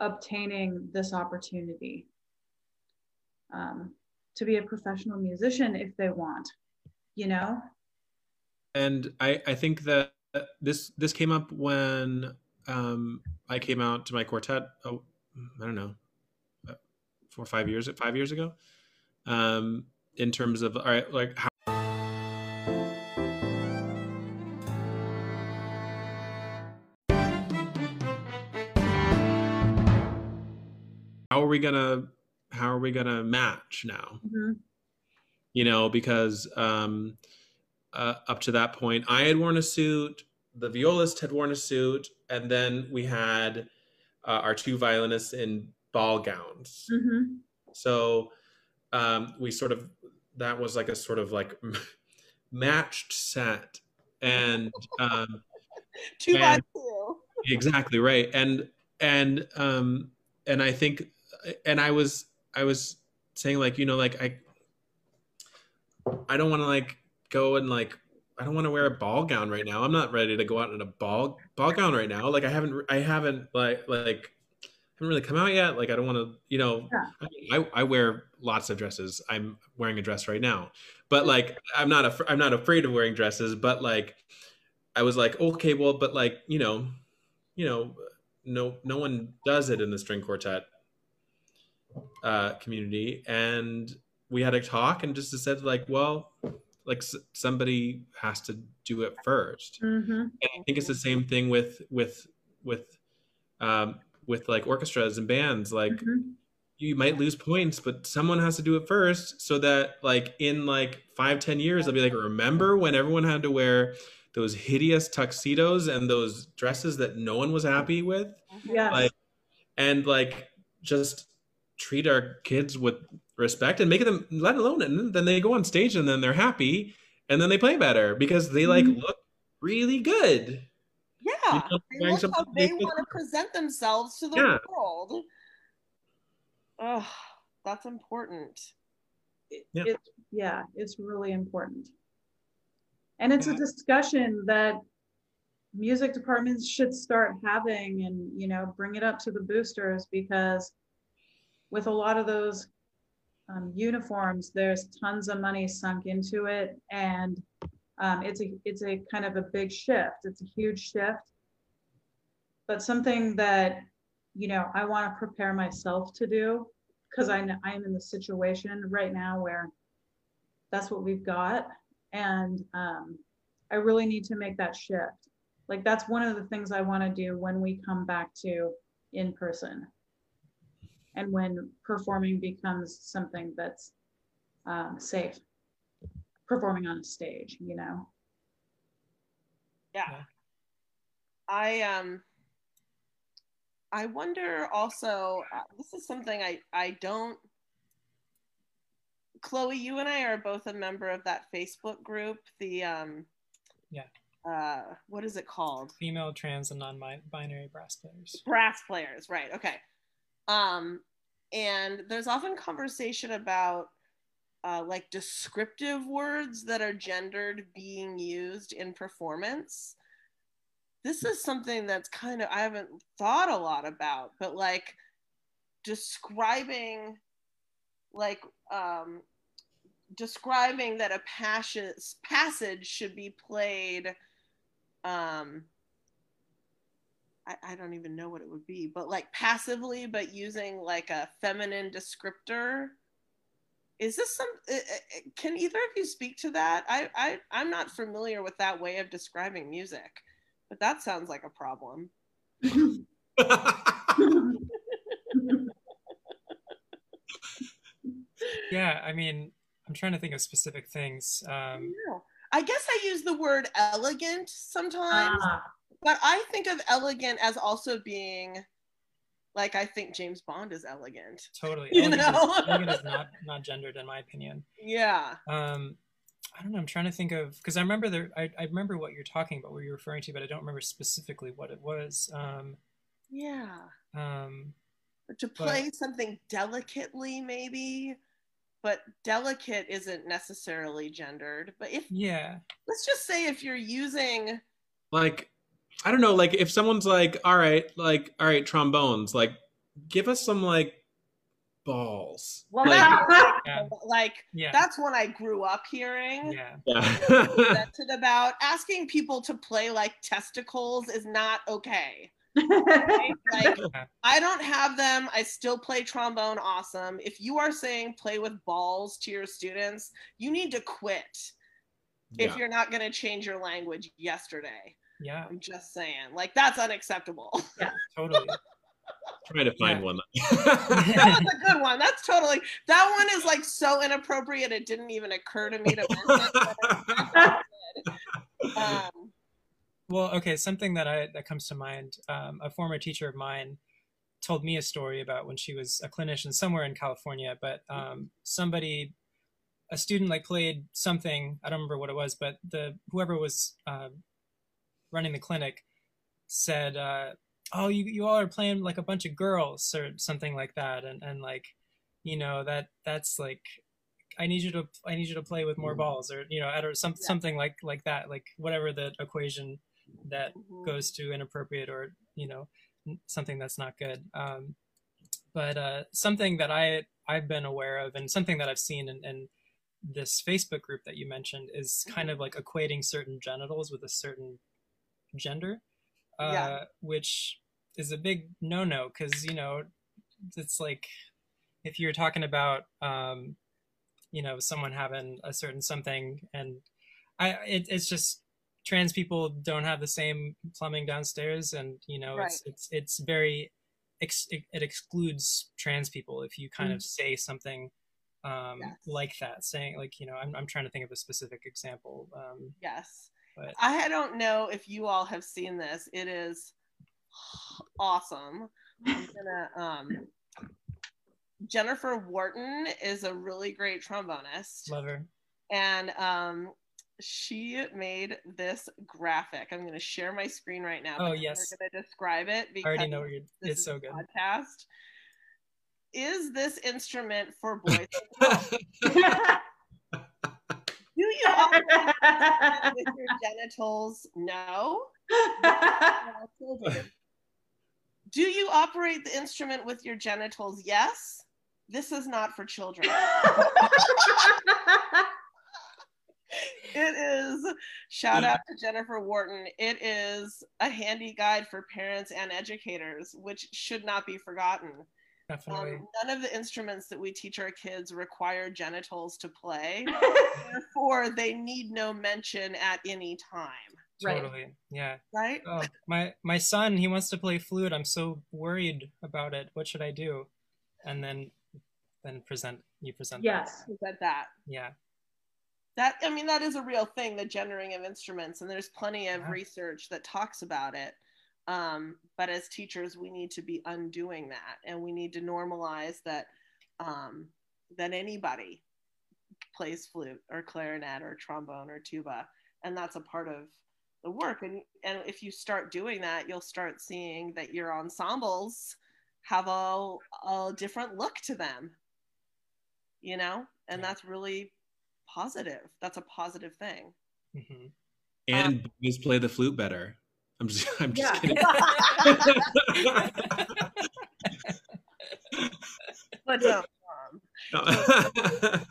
obtaining this opportunity um, to be a professional musician if they want, you know? And I, I think that this this came up when um, I came out to my quartet. Oh, I don't know, uh, four or five years five years ago. Um, in terms of all right, like how. How are we gonna how are we gonna match now? Mm-hmm. You know, because um, uh, up to that point. I had worn a suit, the violist had worn a suit, and then we had uh, our two violinists in ball gowns. Mm-hmm. So um, we sort of that was like a sort of like matched set and um two by two. exactly right and and um and i think and i was i was saying like you know like i i don't want to like go and like i don't want to wear a ball gown right now. I'm not ready to go out in a ball ball gown right now. Like i haven't i haven't like like I haven't really come out yet. Like i don't want to you know Yeah. I, I wear lots of dresses. I'm wearing a dress right now. But like i'm not af- i'm not afraid of wearing dresses but like i was like okay well but like you know you know no no one does it in the string quartet uh community. And we had a talk and just said like well like s- somebody has to do it first Mm-hmm. and i think it's the same thing with with with um with like orchestras and bands like Mm-hmm. you might lose points but someone has to do it first so that like in like five ten years they'll be like remember when everyone had to wear those hideous tuxedos and those dresses that no one was happy with Yes. Like- and like just treat our kids with respect and make them let alone and then they go on stage and then they're happy and then they play better because they like Mhm. look really good Yeah, You know, they look how they want to present themselves to the Yeah. world. Oh, that's important. Yeah. It's yeah, it's really important. And it's a discussion that music departments should start having and you know bring it up to the boosters because with a lot of those um, uniforms there's tons of money sunk into it and um, it's a it's a kind of a big shift it's a huge shift but something that you know i want to prepare myself to do because I I'm in the situation right now where that's what we've got. And um, I really need to make that shift. Like, that's one of the things I want to do when we come back to in person and when performing becomes something that's um, safe, performing on a stage, you know? Yeah. Yeah. I um I wonder also uh, this is something I I don't Chloe, you and I are both a member of that Facebook group, the um Yeah. uh what is it called? Female, trans, and non-binary brass players. brass players right okay um and there's often conversation about uh, like descriptive words that are gendered being used in performance. This is something that's kind of i haven't thought a lot about but like describing like um describing that a passage passage should be played um I, I don't even know what it would be, but like passively, but using like a feminine descriptor. Is this some? uh, uh, Can either of you speak to that? I, I I'm not familiar with that way of describing music, but that sounds like a problem. Yeah, I mean, I'm trying to think of specific things. Um, No. I guess I use the word elegant sometimes, Ah, but I think of elegant as also being like I think James Bond is elegant. totally. You Elegant, know? is, elegant is not not gendered in my opinion. Yeah. Um, I don't know. I'm trying to think of because I remember there. I, I remember what you're talking about, what you're referring to, but I don't remember specifically what it was. Um, Yeah. um, Or to play something delicately maybe but delicate isn't necessarily gendered but if yeah, let's just say if you're using like i don't know like if someone's like all right like all right trombones like give us some like balls. Well like, that- Yeah. like yeah, that's what i grew up hearing. Yeah, yeah. about asking people to play like testicles is not okay. Right? like i don't have them. I still play trombone. Awesome. If you are saying play with balls to your students you need to quit. If you're not going to change your language yesterday yeah, i'm just saying like that's unacceptable Yeah, totally. trying to find Yeah. one that was a good one that's totally that one is like so inappropriate it didn't even occur to me to mention um, Well, okay, something that I that comes to mind. Um, a former teacher of mine told me a story about when she was a clinician somewhere in California, but um, somebody a student like played something i don't remember what it was but the whoever was uh, running the clinic said uh, oh you, you all are playing like a bunch of girls or something like that and, and like you know that that's like i need you to i need you to play with more Mm-hmm. balls or you know or some, Yeah. something like like that like whatever the equation that Mhm. goes to inappropriate or you know something that's not good um but uh something that i i've been aware of and something that i've seen in, in this facebook group that you mentioned is kind of like equating certain genitals with a certain gender uh Yeah. which is a big no-no because you know it's like if you're talking about um you know someone having a certain something and i it, it's just trans people don't have the same plumbing downstairs and you know it's it's it's very ex, it, excludes trans people if you kind of say something um Yes. like that saying like you know I'm, I'm trying to think of a specific example um Yes. But- I don't know if you all have seen this. It is awesome. I'm gonna um Jennifer Wharton is a really great trombonist. love her and um she made this graphic. I'm going to share my screen right now. Oh, yes. We're going to describe it i because already know you're it's so good podcast. Is this instrument for boys? and girls? Do you operate with your genitals? No. Do you operate the instrument with your genitals? Yes. This is not for children. It is shout mm. out to Jennifer Wharton. It is a handy guide for parents and educators, which should not be forgotten. Definitely Um, none of the instruments that we teach our kids require genitals to play. Therefore, they need no mention at any time. Right. totally yeah Right? oh my my son he wants to play flute i'm so worried about it what should i do and then then present you present that. yes. Who said that? yeah That I mean, that is a real thing, the gendering of instruments, and there's plenty of Yeah. research that talks about it. Um, but as teachers, we need to be undoing that, and we need to normalize that um, that anybody plays flute or clarinet or trombone or tuba, and that's a part of the work. And and if you start doing that, you'll start seeing that your ensembles have a, a different look to them. You know, and Yeah. that's really positive. That's a positive thing. hmm and boys play the flute better. I'm just I'm just Yeah. kidding. But um,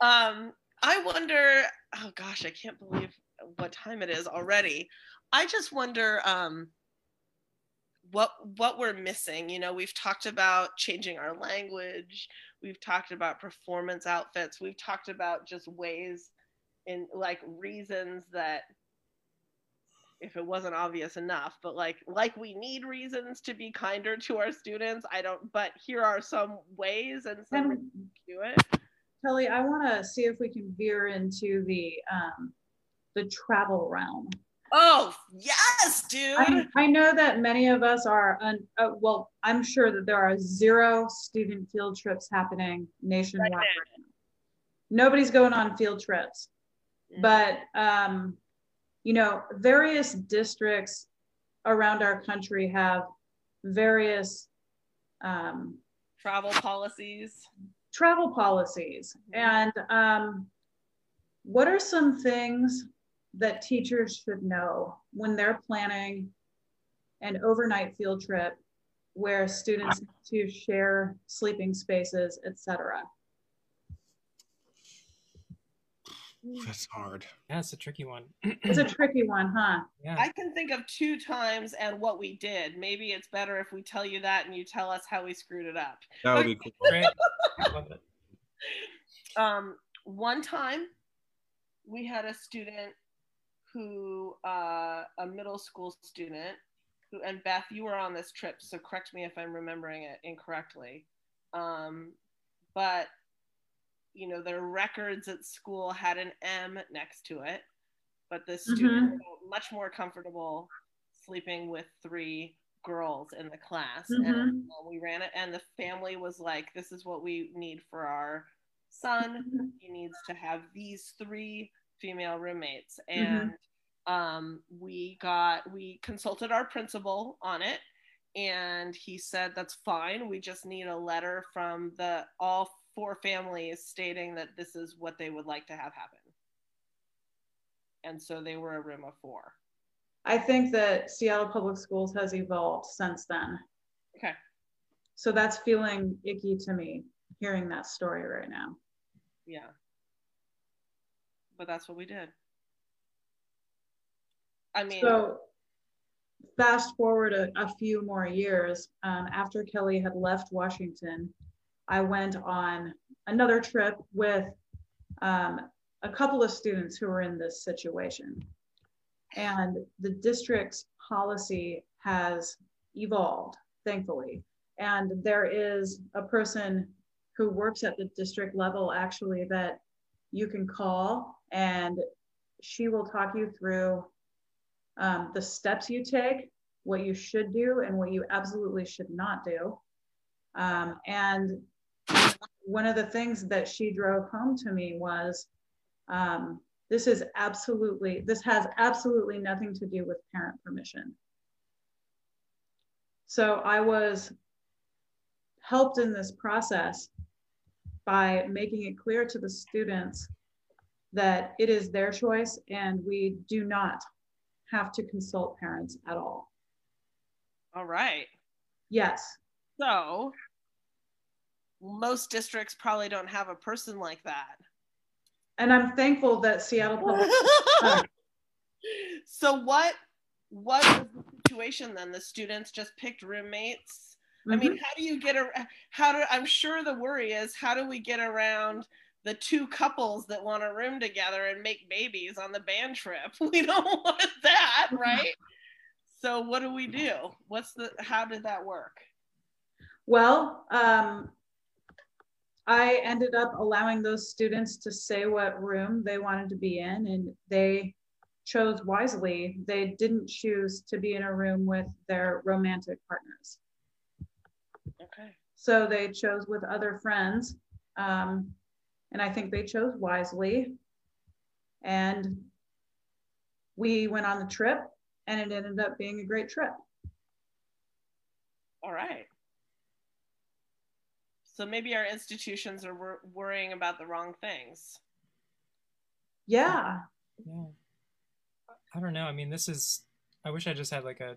um, I wonder. Oh gosh, I can't believe what time it is already. I just wonder um, what what we're missing. You know, we've talked about changing our language. We've talked about performance outfits. We've talked about just ways in like reasons that if it wasn't obvious enough but like like we need reasons to be kinder to our students i don't but here are some ways and some And to do it. Kelly, I want to see if we can veer into the um, the travel realm. oh yes dude! I, I know that many of us are, un, uh, well, I'm sure that there are zero student field trips happening nationwide Right right. Nobody's going on field trips, but um, you know, various districts around our country have various um, travel policies travel policies. And um, what are some things that teachers should know when they're planning an overnight field trip where students to share sleeping spaces, etc.? That's hard. yeah it's a tricky one. It's a tricky one, huh? yeah. I can think of two times and what we did. Maybe it's better if we tell you that and you tell us how we screwed it up. That would be cool. great. I love it. Um, one time we had a student who uh, a middle school student who and beth you were on this trip so correct me if i'm remembering it incorrectly. Um, but you know their records at school had an m next to it but the student felt much more comfortable sleeping with three girls in the class and Mhm. uh, we ran it and the family was like this is what we need for our son. He needs to have these three female roommates. And um, we got, we consulted our principal on it. And he said, that's fine. We just need a letter from the all four families stating that this is what they would like to have happen. And so they were a room of four. I think that Seattle Public Schools has evolved since then. Okay. So that's feeling icky to me hearing that story right now. Yeah. But that's what we did. I mean, So fast forward a, a few more years, um, after Kelly had left Washington, I went on another trip with um, a couple of students who were in this situation. And the district's policy has evolved, thankfully. And there is a person who works at the district level actually that you can call and she will talk you through um, the steps you take, what you should do, and what you absolutely should not do. Um, and one of the things that she drove home to me was um, this is absolutely, this has absolutely nothing to do with parent permission. So I was helped in this process by making it clear to the students that it is their choice and we do not have to consult parents at all. all right. Yes. So most districts probably don't have a person like that. And I'm thankful that Seattle Public so what what was the situation then? The students just picked roommates. I mean, Mhm. how do you get a how do I'm sure the worry is how do we get around the two couples that want a room together and make babies on the band trip? We don't want that, right? So what do we do? What's the how did that work? Well, um, I ended up allowing those students to say what room they wanted to be in, and they chose wisely. They didn't choose to be in a room with their romantic partners. Okay. So they chose with other friends. Um, and I think they chose wisely. And we went on the trip, and it ended up being a great trip. All right. So maybe our institutions are wor- worrying about the wrong things. Yeah. Yeah. I don't know. I mean, this is. I wish I just had like a,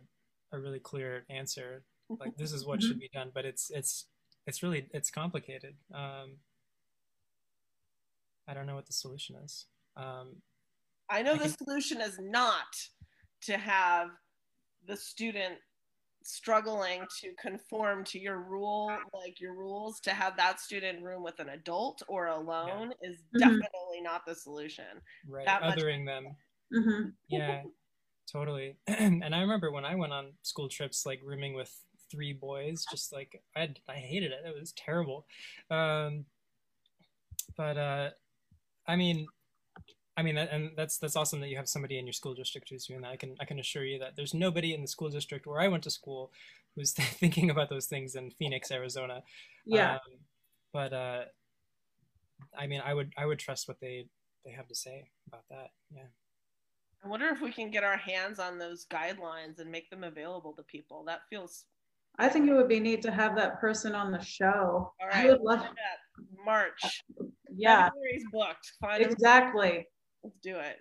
a really clear answer. Like this is what should be done, but it's it's it's really it's complicated. Um, I don't know what the solution is. Um, I know I the can- solution is not to have the student struggling to conform to your rule, like your rules, to have that student room with an adult or alone is Mhm. definitely not the solution. right, That much- othering them. hmm Yeah, totally. and I remember when I went on school trips, like rooming with three boys, just like I I hated it. It was terrible. Um, but uh, I mean, I mean, and that's that's awesome that you have somebody in your school district who's doing that. I can I can assure you that there's nobody in the school district where I went to school who's thinking about those things in Phoenix, Arizona. Yeah. Um, but uh, I mean, I would I would trust what they they have to say about that. Yeah. I wonder if we can get our hands on those guidelines and make them available to people. That feels I think it would be neat to have that person on the show. all I would love, that. March. yeah, February's booked. Find exactly, Let's do it.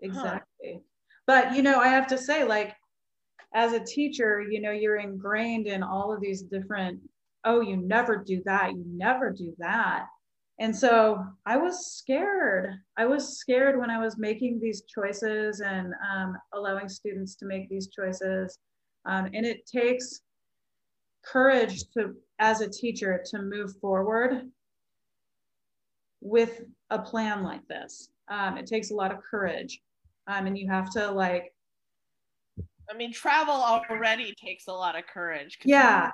exactly. But you know, I have to say, like, as a teacher, you know, you're ingrained in all of these different. Oh, you never do that. You never do that. And so I was scared. I was scared when I was making these choices and um, allowing students to make these choices. Um, and it takes courage to, as a teacher, to move forward with a plan like this. Um, it takes a lot of courage. Um, and you have to like, I mean, travel already takes a lot of courage. yeah,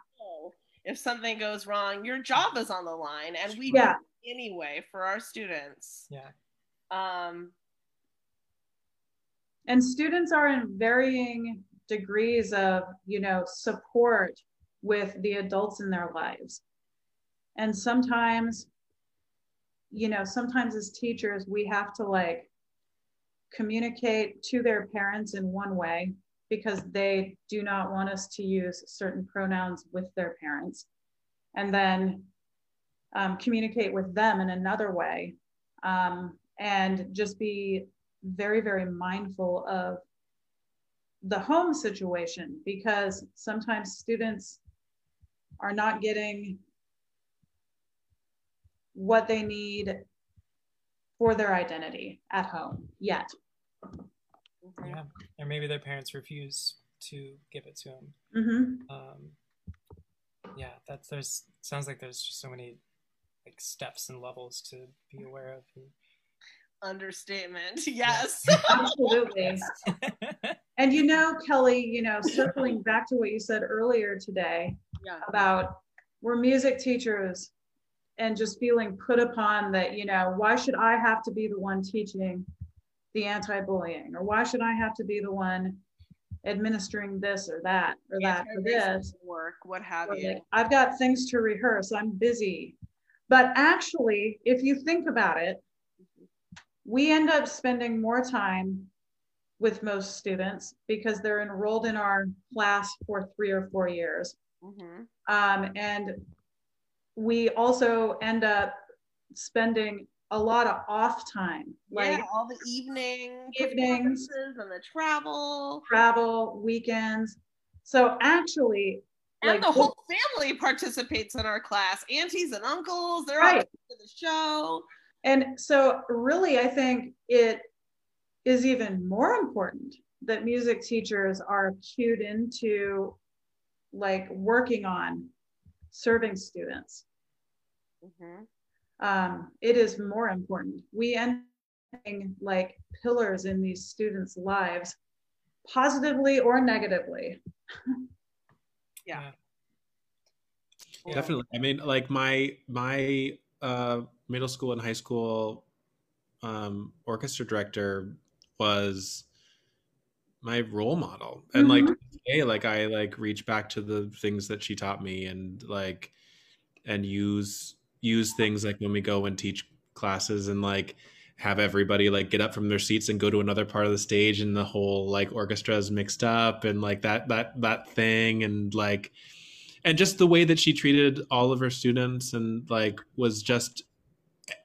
If something goes wrong, your job is on the line, and we Yeah. do it anyway for our students. Yeah. Um, and students are in varying degrees of you know support with the adults in their lives and sometimes you know, sometimes as teachers, we have to like communicate to their parents in one way because they do not want us to use certain pronouns with their parents. And then um, communicate with them in another way. Um, and just be very, very mindful of the home situation because sometimes students are not getting what they need for their identity at home yet. Yeah, or maybe their parents refuse to give it to them. Mm-hmm. Um, yeah, that's there's sounds like there's just so many like steps and levels to be aware of. And, Understatement, yes. Absolutely. and you know, Kelly, you know, circling back to what you said earlier today yeah. about we're music teachers and just feeling put upon that, you know, why should I have to be the one teaching the anti-bullying or why should I have to be the one administering this or that or that for this work, what have or you. like, I've got things to rehearse, I'm busy. But actually, if you think about it, we end up spending more time with most students because they're enrolled in our class for three or four years. Mhm. Um, and we also end up spending a lot of off time, like yeah, all the evening Evenings. and the travel. travel, weekends. So actually, And like the whole family participates in our class. Aunties and uncles, they're all Right. to the show. And so, really, I think it is even more important that music teachers are cued into like working on serving students. Mhm. Um, it is more important. We end like pillars in these students' lives, positively or negatively. Yeah. Yeah. Definitely. I mean, like my my uh, middle school and high school um, orchestra director was my role model, and like hey, like I like reach back to the things that she taught me, and like and use use things like when we go and teach classes, and like have everybody like get up from their seats and go to another part of the stage and the whole like orchestra is mixed up and like that that that thing and like and just the way that she treated all of her students and like was just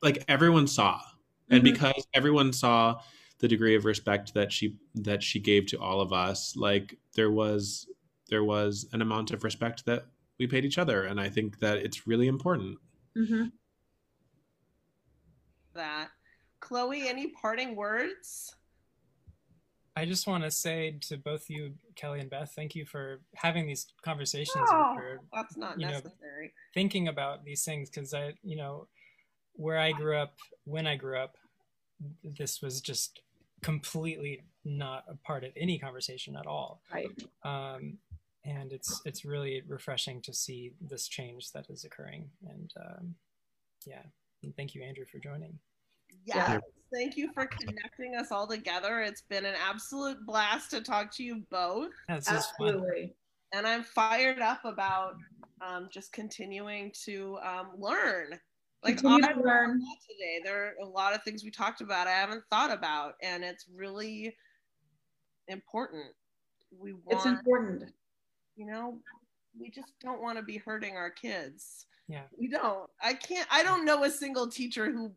like everyone saw. And Mhm. because everyone saw the degree of respect that she that she gave to all of us like there was there was an amount of respect that we paid each other and i think that it's really important Mhm. That. Chloe, any parting words? I just want to say to both you, Kelly and Beth, thank you for having these conversations Oh, and for that's not you know, necessary. thinking about these things because I, you know, where I grew up, when I grew up, this was just completely not a part of any conversation at all. Right. Um, and it's it's really refreshing to see this change that is occurring. And um, yeah, and thank you, Andrew, for joining. Yes. Yeah. Thank you for connecting us all together. It's been an absolute blast to talk to you both. Yeah, this is fun. Absolutely. And I'm fired up about um, just continuing to um, learn. Like Continue I to learn. learned a lot today. There are a lot of things we talked about I haven't thought about, and it's really important. We want, It's important. you know, we just don't want to be hurting our kids. Yeah. We don't. I can't. I don't know a single teacher who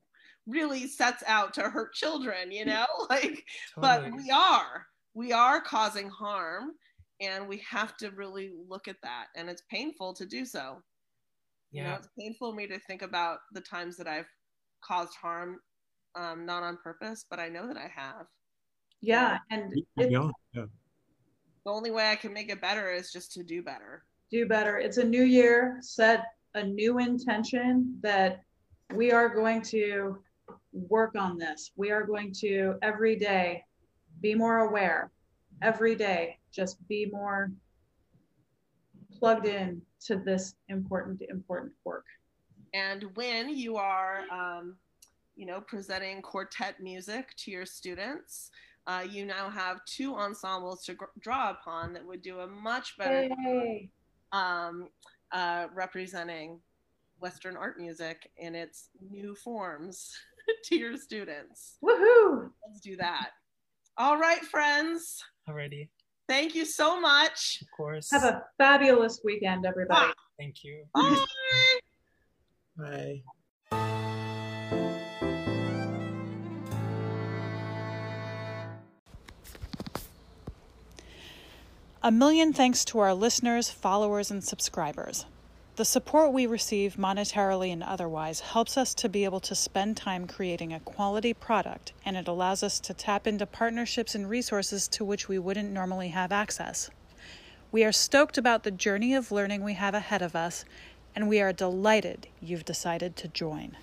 really sets out to hurt children. You know, like but we are we are causing harm and we have to really look at that and it's painful to do so you know it's painful for me to think about the times that i've caused harm um, not on purpose but i know that i have Yeah. And yeah, yeah. the only way i can make it better is just to do better do better. It's a new year, set a new intention that we are going to work on this. We are going to every day be more aware. Every day, just be more plugged in to this important, important work. and when you are um, you know presenting quartet music to your students uh, you now have two ensembles to gr- draw upon that would do a much better Yay. um, uh, representing Western art music in its new forms to your students. Woohoo! Let's do that. All right, friends. Alrighty. Thank you so much. Of course. Have a fabulous weekend, everybody. Ah. Thank you. Bye. Bye. A million thanks to our listeners, followers, and subscribers. The support we receive, monetarily and otherwise, helps us to be able to spend time creating a quality product, and it allows us to tap into partnerships and resources to which we wouldn't normally have access. We are stoked about the journey of learning we have ahead of us, and we are delighted you've decided to join.